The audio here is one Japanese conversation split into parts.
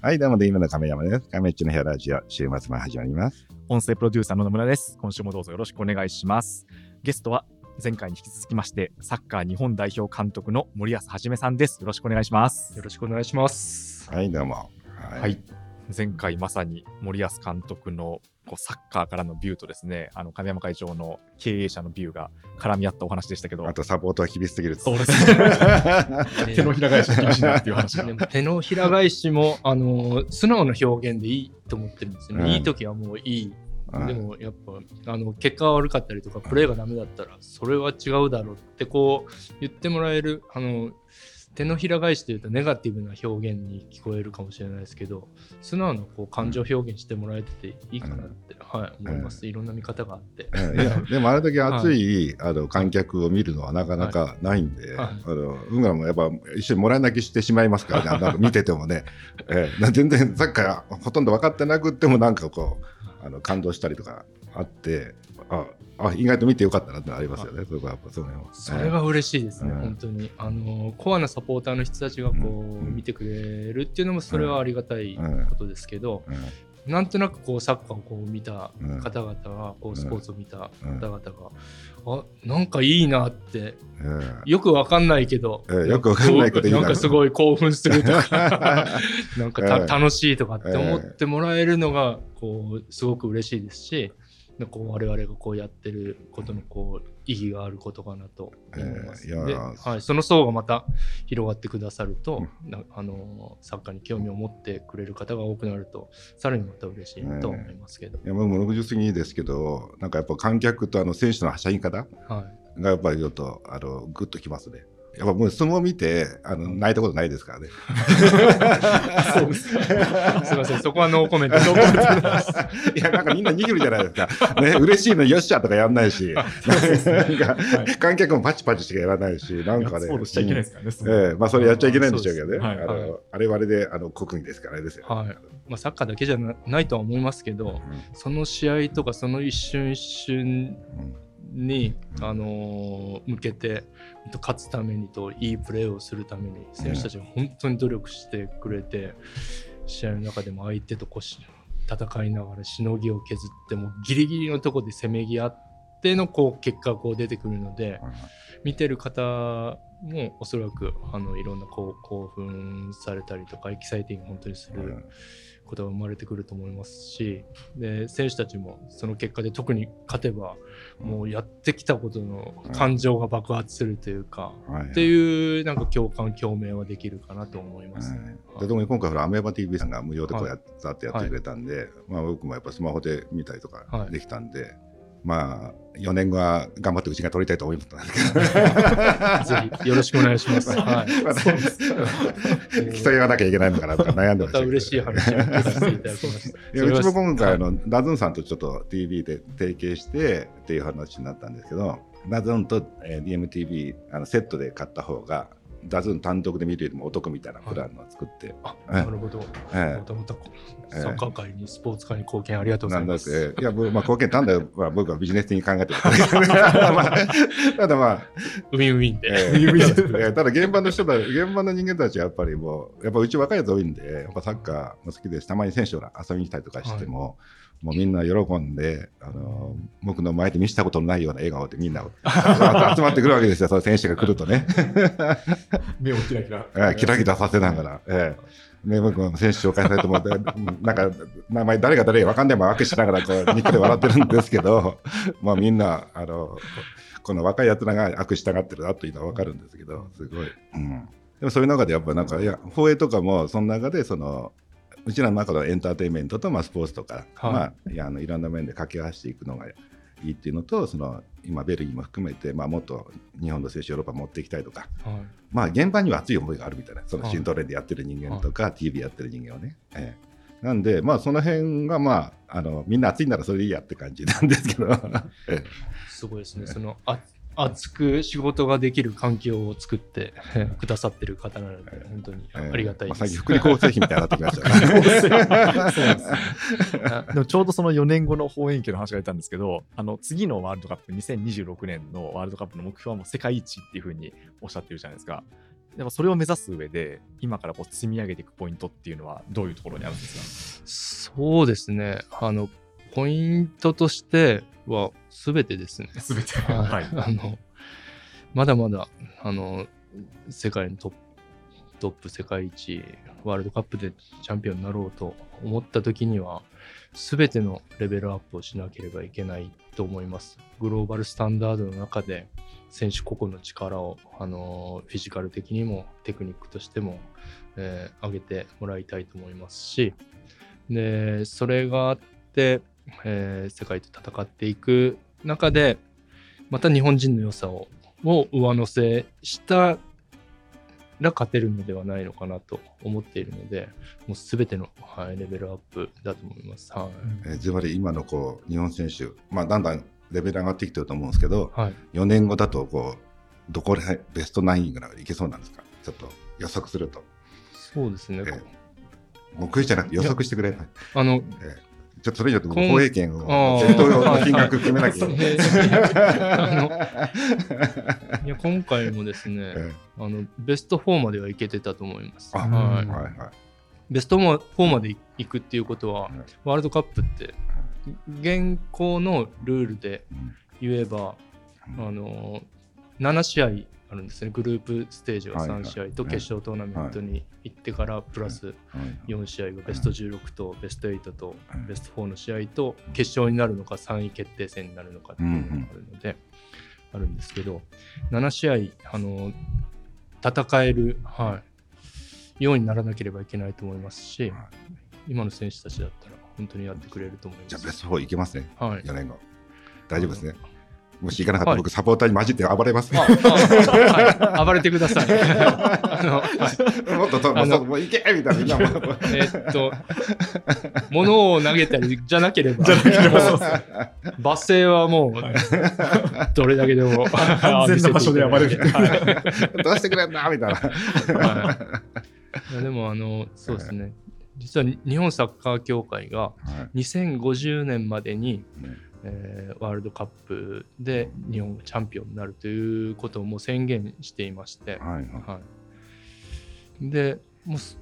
はい、どうも、で今の亀山です。亀っちの部屋ラジオ、週末も始まります。音声プロデューサーの野村です。今週もどうぞよろしくお願いします。ゲストは前回に引き続きまして、サッカー日本代表監督の森保一さんです。よろしくお願いします。よろしくお願いします。はい、どうも。ははい。前回まさに森保監督のこうサッカーからのビューとですね、あの亀山会長の経営者のビューが絡み合ったお話でしたけどあ、と、サポートは厳しすぎると。そうです ね。手のひら返しが厳しいなっていう話がで。も手のひら返しもあの素直な表現でいいと思ってるんですよね。うんいい時はもういい。うんでもやっぱあの結果が悪かったりとかプレーがダメだったらそれは違うだろうってこう言ってもらえるあの手のひら返しというとネガティブな表現に聞こえるかもしれないですけど素直なこう感情表現してもらえてていいかなって、はい、思います。いろんな見方があって。うん。いやでもあれだけ 熱い、あの観客を見るのはなかなかないんで、はい。あの僕らもやっぱ一緒にもらい泣きしてしまいますからね、なんか見ててもね、えーな全然サッカーほとんど分かってなくってもなんかこうあの感動したりとかあってああ意外と見てよかったなってのありますよね、そこはやっぱその辺は。それが嬉しいです。ね、うん本当に。あのコアなサポーターの人たちがこう、うん見てくれるっていうのもそれはありがたいことですけど、うん。なんとなくこうサッカーをこう見たうん。方々が、こうん。うスポーツを見た方うん。々が、あなんかいいなってえーよくわかんないけど、ええよくわかんないこと言うななんかすごい興奮するとか なんかた、ええ。楽しいとかって思ってもらえるのがこうすごく嬉しいですし、こう我々がこうやってることのこう意義があることかなと思います。ええいやではい、その層がまた広がってくださると、なあのサッカーに興味を持ってくれる方が多くなるとさらにまた嬉しいなと思いますけど。いや僕も60過ぎですけど、なんかやっぱ観客とあの選手のはしゃぎ方はいがやっぱりちょっとあのグッときますね。やっぱもう相撲見てあの泣いたことないですからね。そうです。すみません、そこはノーコメント。いやなんかみんな逃げるじゃないですか。ね嬉しいのよっしゃとかやんないし、なんか観客もパチパチしかやらないし、なんかね。そうしちゃいけないですからね。うんええまあそれやっちゃいけないんでしょうけどね。あのはいあれはあれであの国技ですからですよ。はいまあ、サッカーだけじゃなないとは思いますけど、その試合とかその一瞬一瞬うんに、あのー向けて勝つためにといいプレーをするために選手たちが本当に努力してくれて、試合の中でも相手とこうし戦いながらしのぎを削ってもギリギリのところでせめぎ合ってのこう結果がこう出てくるので見てる方もおそらくあのいろんなこう興奮されたりとかエキサイティング本当にする。うんことが生まれてくると思いますしで選手たちもその結果で特に勝てばもうやってきたことの感情が爆発するというか、はいっていうなんか共感共鳴はできるかなと思います、ね。ででも今回ほらアメーバ TV さんが無料でこうやはってやってくれたんで、まあ僕もやっぱスマホで見たりとかはい。できたんで、まあ4年後は頑張ってうちが取りたいと思います。ぜひよろしくお願いします。はい、まあそうです競い合わなきゃいけないのかなとか悩んでましたまた嬉しい話を聞かせていただきました。うちも今回あはいの、ダズンさんとちょっと TV で提携してっていう話になったんですけどダズンと、えー DMTV あのセットで買った方がダズン単独で見るよりもお得みたいなプランを作って、あえなるほど。ええまたまたええサッカー界にスポーツ界に貢献ありがとうござないます。て、いや、僕まあ、貢献単体は僕はビジネス的に考えてるただ まあ、ウィンウィンで。ただ現場の人だ、現場の人間たちはやっぱりもう、やっぱうち若いやつ多いんで、やっぱサッカーも好きですたまに選手が遊びに来たりとかしても、もうみんな喜んで、あの僕の前で見せたことのないような笑顔でみんな 集まってくるわけですよ、その選手が来るとね。目をキラキラ。えーキラキラさせながら、えーね、僕も選手紹介されてもらって、う んなんか名前誰が誰か分かんないまま握手しながらこうニッコで笑ってるんですけど、まあみんなあのこの若いやつらが握手したがってるなというのは分かるんですけど、すごい。うん、でもそういう中でやっぱなんかいや放映とかもその中でそのうちらの中のエンターテインメントとまあスポーツとか、はいまあいやあのいろんな面で掛け合わせていくのがいいっていうのと、その今ベルギーも含めてまあもっと日本の選手ヨーロッパ持っていきたいとか。はいまあ現場には熱い思いがあるみたいな、そのはいシントレンでやってる人間とか、TV やってる人間をね。ええなんで、まあその辺が、まあ、あのみんな熱いならそれでいいやって感じなんですけど、え すごいですね。そのあ熱く仕事ができる環境を作ってくださってる方なので、本当にえありがたいです。まあ最近、福利厚生費みたいになってきましたね。でもちょうどその4年後の放映権の話が出たんですけど、あの次のワールドカップ、2026年のワールドカップの目標はもう世界一っていうふうにおっしゃってるじゃないですか。でもそれを目指す上で今からこう積み上げていくポイントっていうのはどういうところにあるんですそうですね。あの、ポイントとしては全てですね。か全てはい。あの、まだまだ、あの、世界のトップ、トップ世界一、ワールドカップでチャンピオンになろうと思った時には、全てのレベルアップをしなければいけないと思います。グローバルスタンダードの中で、選手個々の力を、あのフィジカル的にもテクニックとしても、えー上げてもらいたいと思いますし、で、それがあって、えー世界と戦っていく中で、また日本人の良さをを上乗せしたら勝てるのではないのかなと思っているので、もうすべての、はい、レベルアップだと思います。はい。えーずばり今のこう日本選手、まあ、だんだんレベル上がってきてると思うんですけど、はい、4年後だとこうどこら辺ベストナインぐらいいけそうなんですか？ちょっと予測すると。そうですね。え目標じゃなくて予測してくれ。あの、ちょっとそれによって今放映権をの金額決めなきゃいけない。や今回もですね、えあのベスト4まではいけてたと思います。あはい。えはいはい。ベスト4まで行くっていうことは、うんワールドカップって現行のルールでうん。言えば、うん。あの7試合あるんですね。グループステージがはいはい。3試合と決勝トーナメントに行ってからプラスはい。4試合がベスト16とベスト8とうんベスト4の試合と決勝になるのか3位決定戦になるのかっていうのがあるので、あるんですけど7試合あの戦える、はい、ようにならなければいけないと思いますし、はい。今の選手たちだったら本当にやってくれると思います。じゃあベスト4いけますね、はい。4年後。大丈夫ですね。もし行かなかったらはい。僕、サポーターに混じって暴れます。ああはい、暴れてください。あのはい もっとと、もあのうそうもう行けみたいな。えーっと、物を投げたりじゃなければ、罵声はもう、どれだけでも安全な場所で暴れる。はい。どうしてくれんなみたいな。はい。いやでも、あの、そうですね。実は日本サッカー協会がはい。2050年までに、ねえーワールドカップで日本がチャンピオンになるということをもう宣言していまして、はいはい。はい、でもうそ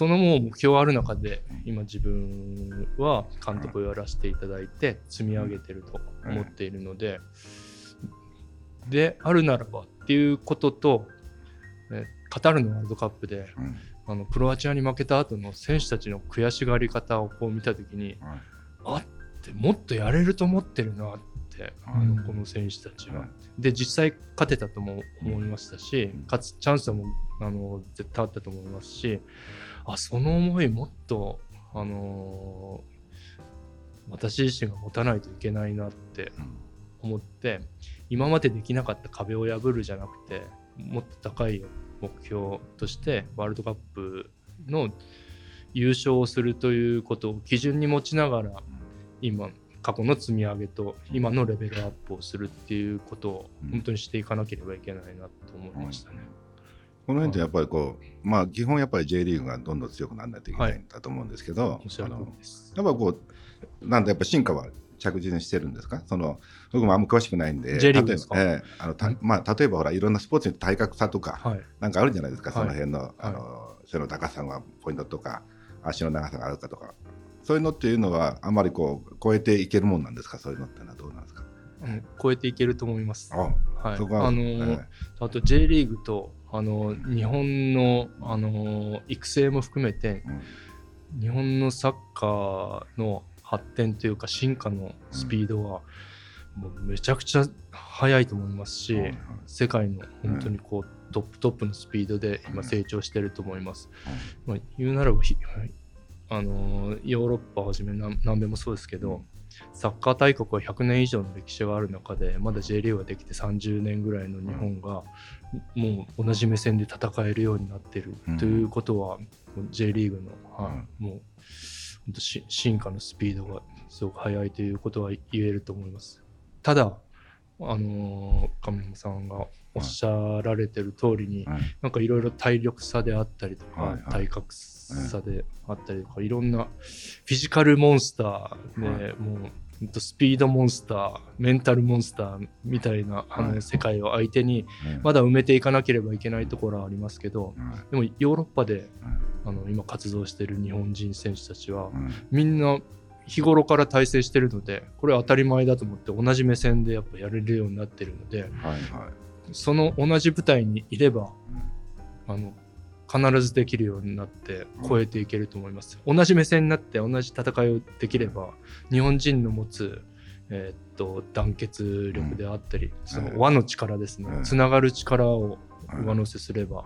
そのもう目標ある中で今自分は監督をやらせていただいて積み上げてると思っているので、であるならばっていうことと、えカタールのワールドカップでうん。あのクロアチアに負けた後の選手たちの悔しがり方をこう見た時にはい。あってもっとやれると思ってるなってあうん。のこの選手たちは。はい。で実際勝てたとも思いましたし、うん。勝つチャンスもあの絶対あったと思いますしあその思いもっと、あのー私自身が持たないといけないなって思って今までできなかった壁を破るじゃなくてもっと高い目標としてワールドカップの優勝をするということを基準に持ちながら今過去の積み上げと今のレベルアップをするっていうことをうん。本当にしていかなければいけないなと思いましたね。この辺ってやっぱりこう、まあ基本やっぱり J リーグがどんどん強くならないといけないんだと思うんですけど、おっしゃるあの通りです。やっぱこう、なんでやっぱ進化は着実にしてるんですか？その僕もあんま詳しくないんで、J リーグですか？例えばええあのたまあ、例えばほら、いろんなスポーツに体格差とか、はい。なんかあるじゃないですか、はいその辺の、あの背の高さがポイントとか、足の長さがあるかとか、そういうのっていうのは、あまりこう超えていけるもんなんですか、そういうのってのはどうなんですか？うん超えていけると思います。あはい。そこはあのと J リーグとあの日本のあの育成も含めてえうん日本のサッカーの発展というか進化のスピードはもうめちゃくちゃ速いと思いますし、はいはい世界の本当にこうトップトップのスピードで今成長してると思います。まあ、言うならばひあのーヨーロッパをはじめ南南米もそうですけど、サッカー大国は100年以上の歴史がある中でまだ J リーグができて30年ぐらいの日本が、もう同じ目線で戦えるようになってるうん。ということは、J リーグの、はいうん。もう本当し進化のスピードがすごく速いということは言えると思います。ただあのー亀山さんがおっしゃられてる通りに、はい。なんかいろいろ体力差であったりとか、はいはい。体格差であったりとか、いろんなフィジカルモンスターで、はい。もうスピードモンスターメンタルモンスターみたいなあはい。の世界を相手にうんまだ埋めていかなければいけないところはありますけどうんでもヨーロッパであの今活動している日本人選手たちはうんみんな日頃から体制してるのでこれは当たり前だと思って同じ目線でやっぱやれるようになってるのでその同じ舞台にいればあの必ずできるようになって超えていけると思います。同じ目線になって同じ戦いをできれば日本人の持つ、えーっと団結力であったり、その輪の力ですね、うん。つながる力をうん。上乗せすれば、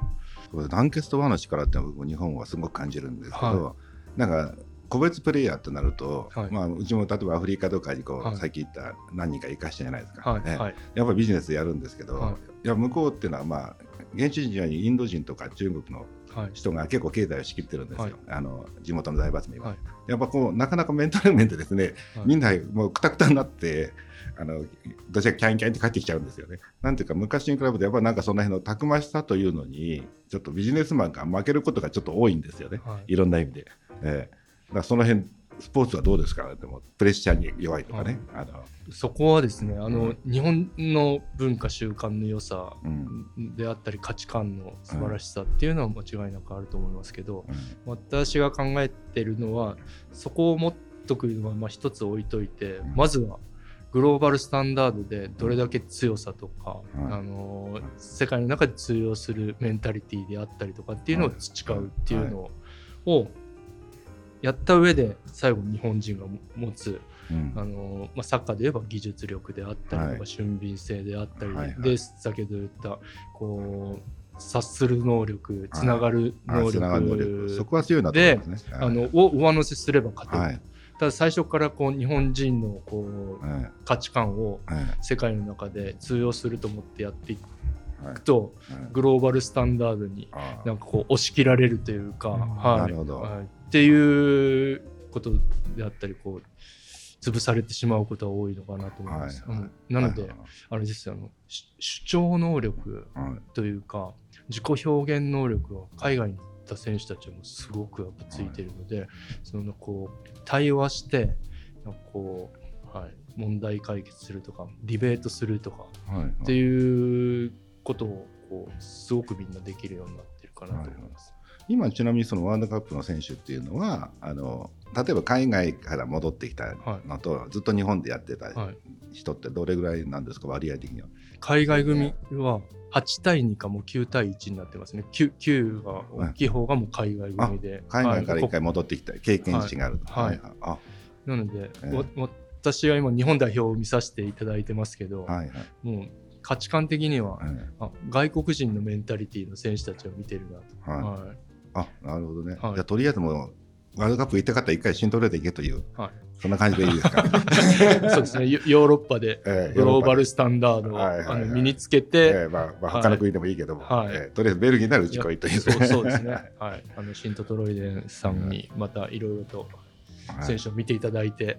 団結と和の力って僕日本はすごく感じるんですけど、はなんか個別プレイヤーとなると、はい。まあ、うちも例えばアフリカとかにこう、はい。さっき言った何人か生かしたじゃないですか、ねはい。はい。やっぱりビジネスやるんですけど、はい。い、や向こうっていうのはまあ現地人にインド人とか中国のはい。人が結構経済を仕切ってるんですよ、はい。あの地元の財閥も今、はい。やっぱこうなかなかメンタル面でですね、はい。みんなもうくたくたになってあのどちらかキャンキャンって帰ってきちゃうんですよね。なんていうか昔に比べてやっぱなんかその辺のたくましさというのにちょっとビジネスマンが負けることがちょっと多いんですよね、はい。いろんな意味で。ええその辺スポーツはどうですか？でもプレッシャーに弱いとかね。あのそこはですねあの、うん。日本の文化習慣の良さうん。であったり価値観の素晴らしさっていうのは間違いなくあると思いますけど、うん。私が考えてるのはそこを持っとくのはまあ一つ置いといて、うん。まずはグローバルスタンダードでどれだけ強さとか、うん。あの世界の中で通用するメンタリティであったりとかっていうのを培うっていうのをやった上で最後日本人が持つうん。あの、まあ、サッカーで言えば技術力であったりとか、はい。俊敏性であったり、はいはい。で先ほど言ったこう察する能力つながる能力力。そこは強いなと思いますね。あのを上乗せすれば勝てる、はい。ただ最初からこう日本人のこうはい。価値観をはい。世界の中で通用すると思ってやっていはいくとはい。グローバルスタンダードにあなんかこう押し切られるというか、はい。なるほど。はいっていうことであったりこう潰されてしまうことは多いのかなと思います。はいうん。なので、あれですよあのし主張能力はい。というか自己表現能力は海外に行った選手たちもすごくやっぱついてるので、そのこう対話してこう、はい、問題解決するとかディベートするとかはい。っていうことをこうすごくみんなできるようになってるかなと思います。今ちなみにそのワールドカップの選手っていうのはあの例えば海外から戻ってきたのと、ずっと日本でやってたはい、人ってどれぐらいなんですか？割合的には。海外組は8対2かもう9対1になってますね。9, 9が大きい方がもう海外組で、海外から一はい回戻ってきた。経験値があると。はい。はい。あなので、ええ。わ私は今日本代表を見させていただいてますけど、はいはい。もう価値観的には、はいあ外国人のメンタリティの選手たちを見てるなと、はい。はいあなるほどね。はい。じゃあとりあえずもうワールドカップ行った方一回シントレーで行けという、はい。そんな感じでいいですか？そうですね。ヨヨーロッパでええグローバルヨスタンダードをはいはいはい。あの身につけて、ええまあまあ他の国でもいいけども、はい。ええとりあえずベルギーならうち来いという。そうそうですね、はい、あのシントトロイデンさんにまたいろいろとはい。選手を見ていただいて、はい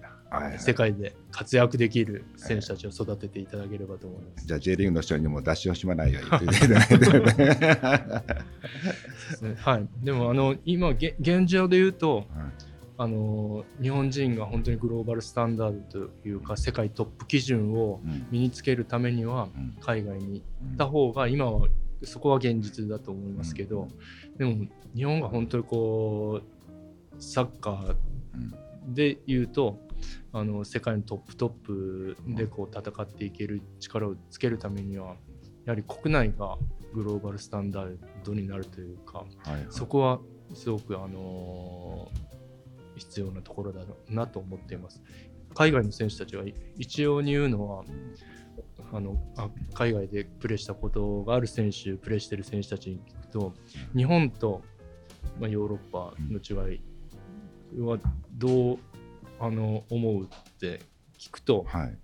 世界で活躍できる選手たちを育てていただければと思います。じゃあ J リーグの人にも出し惜しまないように。言っていただいて。はい、でもあの今げ現状で言うとあの日本人が本当にグローバルスタンダードというか世界トップ基準をうん。身につけるためにはうん。海外に行った方が今はそこは現実だと思いますけど、でも日本が本当にこうサッカーうん。で言うとあの世界のトップトップでこう戦っていける力をつけるためにはやはり国内がグローバルスタンダードになるというかはいはいそこはすごく、あのー必要なところだなと思っています。海外の選手たちは一様に言うのはあのあ海外でプレーしたことがある選手プレーしてる選手たちに聞くと日本と、まあ、ヨーロッパの違いはどうあの思うって聞くとはい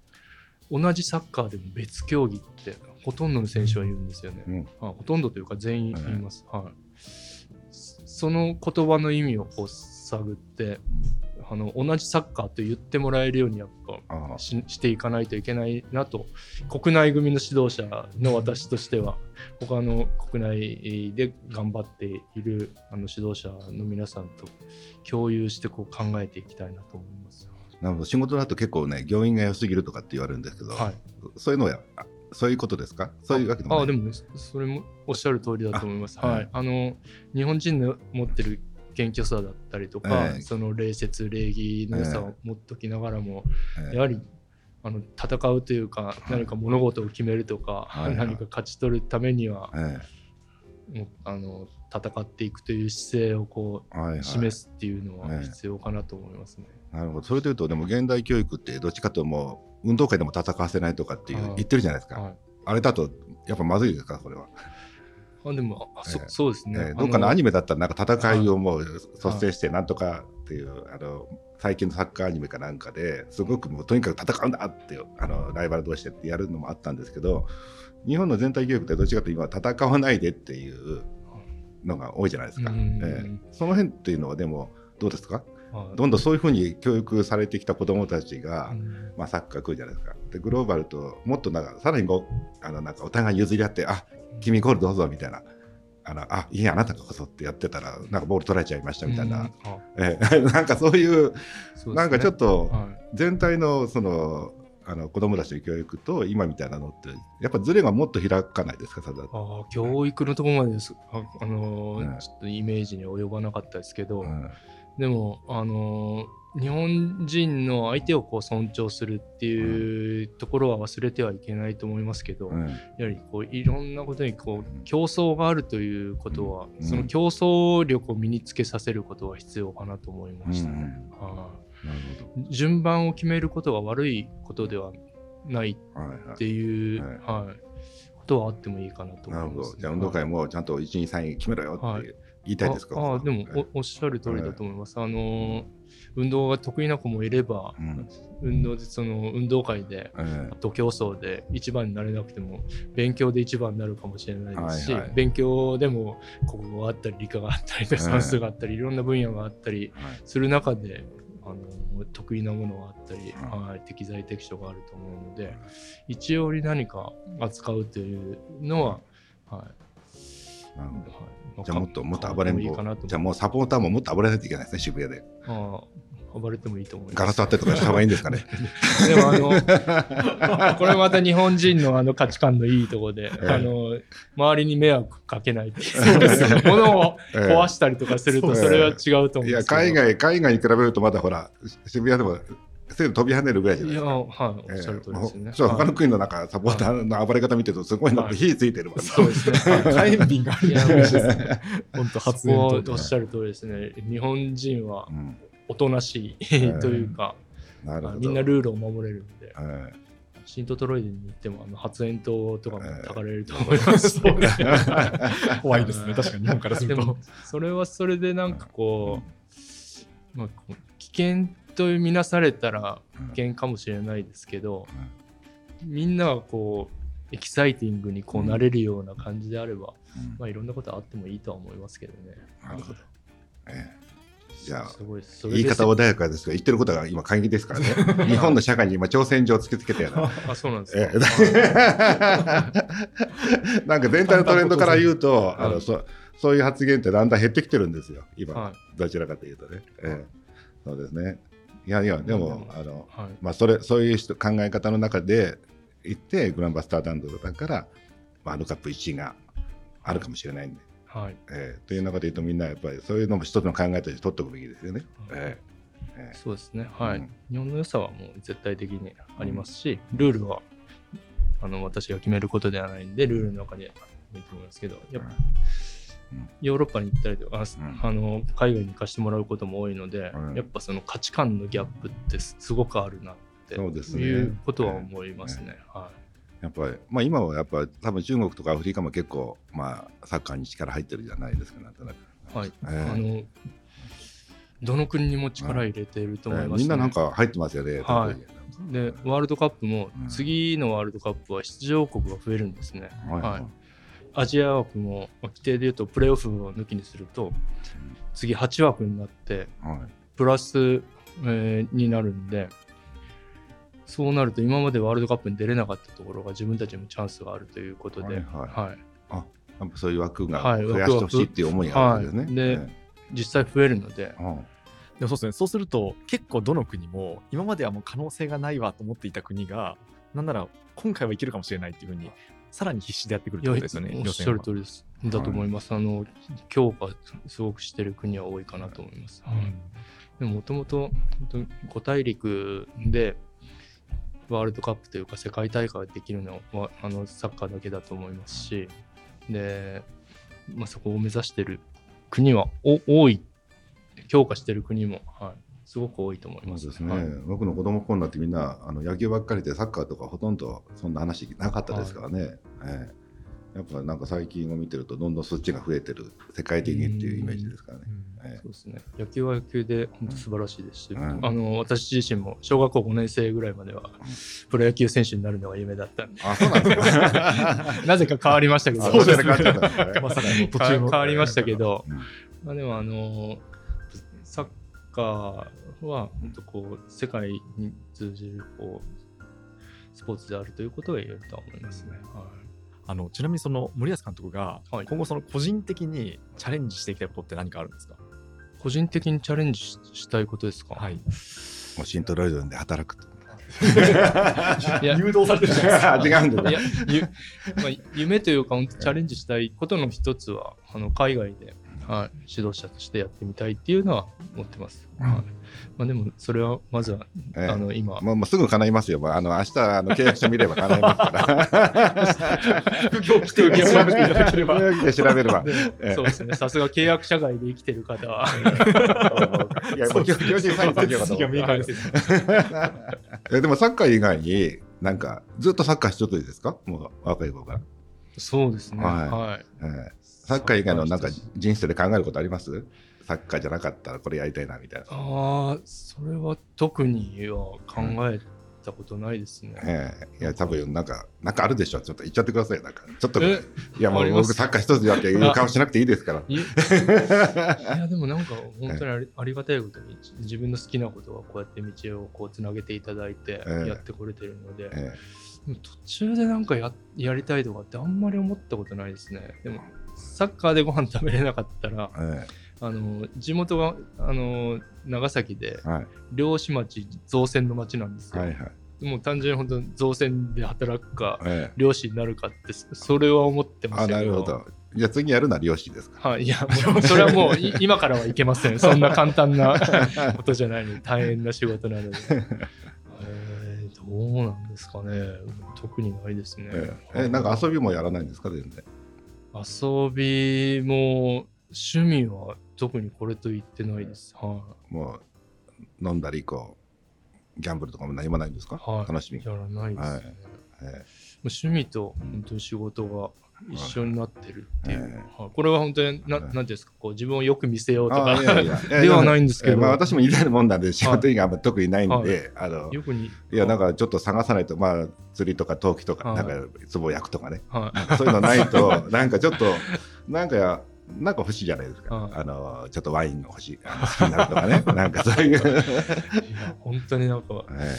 同じサッカーでも別競技ってほとんどの選手は言うんですよね。うんあほとんどというか全員言います。はい、その言葉の意味をこう探ってあの同じサッカーと言ってもらえるようにやっぱあししていかないといけないなと国内組の指導者の私としては 他の国内で頑張っているあの指導者の皆さんと共有してこう考えていきたいなと思います。なるほど。仕事だと結構ね業員が良すぎるとかって言われるんですけど、はい、そういうのはあそういうことですか？そういうわけでもあでもねそれもおっしゃる通りだと思います。あはい、あの日本人の持ってる謙虚さだったりとか、ええ。その礼節礼儀の良さを持っときながらも、ええ。やはりあの戦うというか、何か物事を決めるとか、何か勝ち取るためには、えもうあの戦っていくという姿勢をこう示すっていうのええ。は必要かなと思いますね。なるほど。それでいうとでも現代教育ってどっちかというともう運動会でも戦わせないとかっていうはい。言ってるじゃないですか、はい。あれだとやっぱまずいですかこれは、あでもあそええ。そうですね。ええ。どっかのアニニメだったらなんか戦いをもう率先してなんとかっていう、あの最近のサッカーアニメかなんかですごくもうとにかく戦うんだっていうあのライバル同士でってやるのもあったんですけど日本の全体教育ってどっちかというと今戦わないでっていうのが多いじゃないですか、うんええ。その辺っていうのはでもどうですか？はい。どんどんそういうふうに教育されてきた子どもたちが、うん。まあ、サッカー来るじゃないですか。でグローバルともっとなんかさらにこうあのなんかお互い譲り合ってあ君ゴールどうぞみたいな。あのあいいあなたこそってやってたらなんかボール取られちゃいましたみたいな、うんあ。ええ なんかそういうね。なんかちょっとはい。全体のそのあの子供たちの教育と今みたいなのってやっぱズレがもっと開かないですかそれだとああ教育のところまでです。あ、あのーね。ちょっとイメージに及ばなかったですけど、うん。でも、あのー日本人の相手をこう尊重するっていうところは忘れてはいけないと思いますけど、うん。やはりこういろんなことにこう競争があるということは、うん。その競争力を身につけさせることは必要かなと思いました。ね。順番を決めることが悪いことではないっていう、ははい。ことはあってもいいかなと思います、るほど。じゃあ運動会もちゃんと1、2、3位決めろよってはい。言いたいですか、ああでもおっしゃる通りだと思います。あのー運動が得意な子もいれば、うん。運動でその運動会でええ。徒競走で一番になれなくても勉強で一番になるかもしれないですし、はいはい。勉強でも国語があったり理科があったりええ。算数があったりいろんな分野があったりはい。する中であの得意なものがあったり、うんはい、適材適所があると思うので一応に何か扱うというのは、はいなるほどはい、じゃあもっともっと暴れんと思じゃあもうサポーターももっと暴れないといけないですね渋谷で。ああ暴れてもいいと思います。ガラス割ってとかした方がいいんですかね。でもあの これまた日本人のあの価値観のいいところで、ええ。あの周りに迷惑かけないっていう。物を壊したりとかするとええそれは違うと思うんですけど。いや海外海外に比べるとまだほら渋谷でもせい飛び跳ねるぐらいじゃないですか。はい、おっしゃる通りですよね。そう他のはい国のなんかサポーターの暴れ方見てるとすごいなんか火ついてるもんねそうですね。はい火炎瓶があるいや嬉しいですね。本当そ発こは煙とおっしゃる通りですね。日本人はうんおとなしいというか、なるほどみんなルールを守れるんで、はいシントトロイデンに行ってもあの発煙筒とかもええたかれると思います。そうですね怖いですね。確かに日本からするとでも。それはそれでなんかこう、まあ、こう危険とみなされたら危険かもしれないですけど、みんながこうエキサイティングにこうなれるような感じであれば、うん。まあいろんなことあってもいいとは思いますけどね。なるほど。ええ。じゃあ言い方穏やかですが言ってることが今会議ですからね。日本の社会に今挑戦状を突きつけてやる。あそうなんですえか。え なんか全体のトレンドから言うと、はいあのそそういう発言ってだんだん減ってきてるんですよ、今、はい。どちらかというとね。ええ。そうですね。いやいや、でも、あのはい。まあ、それそういう人考え方の中で行って、グランバスターダンドだから、ワールドカップ1位があるかもしれないんで。はい。ええという中で言うと、みんなやっぱりそういうのも一つの考えとして取っておくべきですよね。ええ。ええ。そうですね。はい、うん。日本の良さはもう絶対的にありますし、ルールはあの私が決めることではないんで、ルールの中でいいと思いますけど、やっぱヨーロッパに行ったりとか、あの海外に行かしてもらうことも多いので、うんやっぱその価値観のギャップってすごくあるなってそうですねいうことは思いますね。はやっぱり、まあ、今はやっぱ多分中国とかアフリカも結構、まあ、サッカーに力入ってるじゃないですか、なんとなく。い。はい。ええあの、どの国にも力入れていると思います、ねみんななんか入ってますよね。はいで、ワールドカップもうん次のワールドカップは出場国が増えるんですね。はいはいアジア枠もまあ規定で言うとプレーオフを抜きにすると次8枠になってはい。プラス、えーになるんでそうなると今までワールドカップに出れなかったところが自分たちにもチャンスがあるということで、はいはい。はい。やっぱそういう枠がはい増やしてほしいっていう思いがあるわけですね。はい。で実際増えるので。ええうんでもそうですね、そうすると、結構どの国も、今まではもう可能性がないわと思っていた国が、なんなら今回はいけるかもしれないっていうふうに、さらに必死でやってくるってことですよね、おっしゃる通りです。だと思います。あの強化すごくしてる国は多いかなと思います。はいでももともと5大陸でワールドカップというか世界大会ができるのはあのサッカーだけだと思いますしで、まあ、そこを目指してる国はお多い強化してる国も、はい、すごく多いと思います。そうですね、はい。僕の子供の頃になってみんなあの野球ばっかりでサッカーとかほとんどそんな話なかったですからね、ええ。やっぱなんか最近を見てるとどんどんそっちが増えてる世界的にっていうイメージですからね。えそうですね。野球は野球で本当素晴らしいですし、うん。あの私自身も小学校5年生ぐらいまではプロ野球選手になるのが夢だったんで、えあそうなんですか？なぜか変わりましたけど、あそうですね。まさかの途中の変わりましたけど、うんまあ、でもあのサッカーは本当こう世界に通じるこうスポーツであるということが言えるとは思いますね。はい。あのちなみにその森保監督がはい。今後その個人的にチャレンジしていきたいことって何かあるんですか、個人的にチャレンジししたいことですか、はい、もうシントロイドンで働くと。いや 誘導されてるじゃないですか。違うんだいやゆ まあ、夢というか、本当チャレンジしたいことの一つは、あの海外で、はい、指導者としてやってみたいっていうのは思ってます。はい。まあ、でも、それはまずは、ええ。あの今、もうもうすぐ叶いますよ。もうあの明日あの契約書見れば叶いますから。副業規定を調べていただければ。で調べれば。そうですね、さすが契約社外で生きてる方は、いや、もう教授さんに先ほど手続きが見えないでもサッカー以外に、なんかずっとサッカーしとってですか？もう若い子から。そうですね、はい。はい。ええサッカー以外のなんか人生で考えることあります？サッカーじゃなかったらこれやりたいなみたいな。ああ、それは特には考えたことないですね。ええいや、多分なんか、なんかあるでしょ。ちょっと言っちゃってください。なんか、ちょっと、いえや、もう僕サッカー一つだっていう顔しなくていいですから。いい やでもなんか本当にありがたいことに自分の好きなことはこうやって道をこうつなげていただいてええやってこれてるので、えでも途中でなんかややりたいとかってあんまり思ったことないですねでもサッカーでご飯食べれなかったらええあの地元があの長崎でえはい漁師町造船の町なんですよ、はいはい。もう単純に本当に造船で働くかええ漁師になるかってそれは思ってましあ、たけどなるほど。じゃあ次やるのは漁師ですか？はい、いや、もうそれはもうい 今からはいけません。そんな簡単な ことじゃないので、大変な仕事なので。えー、どうなんですかね。特にないですね。えええなんか遊びもやらないんですか？全然。遊びも趣味は特にこれと言ってないです。はもう飲んだりこうギャンブルとかも何もないんですか？はい楽しみい。。やらないですね。はいえ趣味と本当に仕事が一緒になってるっていう。えはい。これは本当にな、はい。ですか、こう自分をよく見せようえとか ではないんですけど。ええまあ私も似たるもんなんで仕事以外あんま特にないんで、あのよくに。いやなんかちょっと探さないとまあ釣りとか陶器とかはい。なんか壺焼くとかね。はい。そういうのないと、なんかちょっと、なんか、なんか欲しいじゃないですか。はいあの、ちょっとワインが欲しい、好きになるとかね。なんかそういう。いや本当になんか、え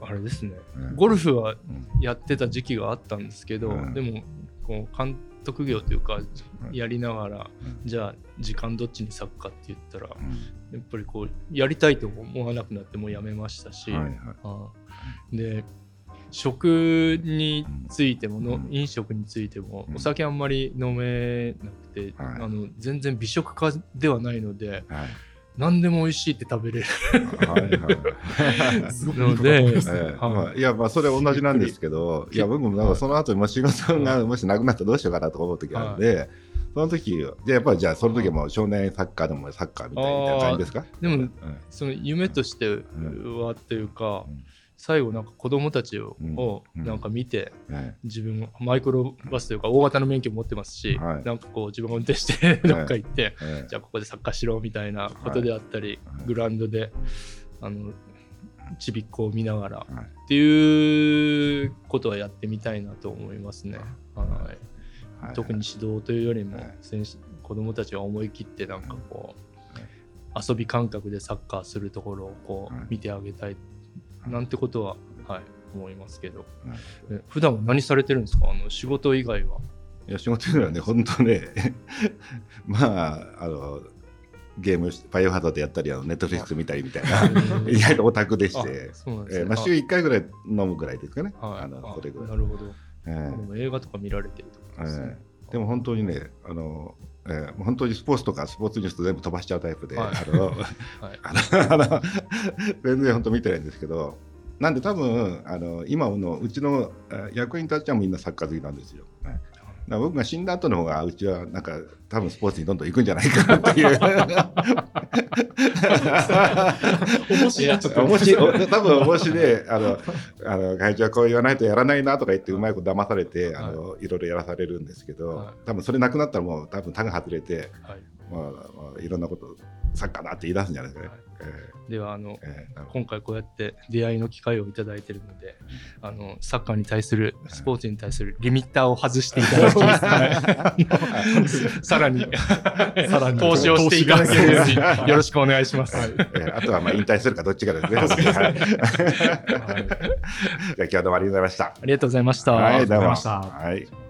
あれですね、えゴルフはうん。やってた時期があったんですけど、うん。でもこう監督業というかうん。やりながら、うん。じゃあ時間どっちに割くかって言ったらうん。やっぱりこうやりたいと思わなくなってもうやめましたし、はいはい。あで食についてもの、うん。飲食についても、うん。お酒あんまり飲めなくて、はい。あの全然美食家ではないのではい。何でも美味しいって食べれる。はいはい すごくいいことので、ええ。はい。まあいやまあそれ同じなんですけどい。や僕もなんかその後も仕事がもしなくなったらどうしようかなと思う時があるんで、その時でやっぱりじゃあその時はもう少年サッカーでもサッカーみたいなみたいな感じですか？でもうん。その夢としてはというか、うん最後なんか子供たちを,、なんか見てえ自分マイクロバスというか大型の免許持ってますし、はい。なんかこう自分が運転して どっか行って、ええじゃあここでサッカーしろみたいなことであったり、はい。グラウンドであのちびっこを見ながらはい。っていうことはやってみたいなと思いますね。はい。はい。特に指導というよりもはい。選手子供たちが思い切ってなんかこう遊び感覚でサッカーするところをこはい。う見てあげたいなんてことは、はい、思いますけど普段は何されてるんですか？あの仕事以外は。いや仕事ではね、本当ね、まあ、あの、ゲームバイオハザードやったりあのネットフリックス見たりみたいな意外とオタクでしてね。えーまあ、週1回ぐらい飲むぐらいですかね、はいあのそれぐらいな。るほど。えー映画とか見られてるとですね。でも本当にね、あのえー本当にスポーツとかスポーツニュース全部飛ばしちゃうタイプで、はいあのはい。あのあの全然本当見てないんですけど、なんで多分あの今のうちのえー役員たちはみんなサッカー好きなんですよ。はい僕が死んだ後の方がうちはなんか多分スポーツにどんどん行くんじゃないかなっていう。面白い。ちょっと面白い、多分面白い、あの、あの会長はこう言わない。とやらない。なとか言って、うまい。こと騙されて、あの、い。ろい。ろやらされるんですけど、はい。多分それなくなったらもう、多分タが外れて、はい。まあ、まあ、い。ろんなこと、サッカーだって言い出すんじゃないですかね。ではあのーえー今回こうやって出会いの機会をいただいているので、あのサッカーに対するスポーツに対するリミッターを外していただき、さらにさらに。投資をしていただけるようによろしくお願いします。えーあとはまあ引退するかどっちかですね。はい。じゃあ今日はどうもありがとうございました。ありがとうございました。はい、どうも。ありがとうございました。はい。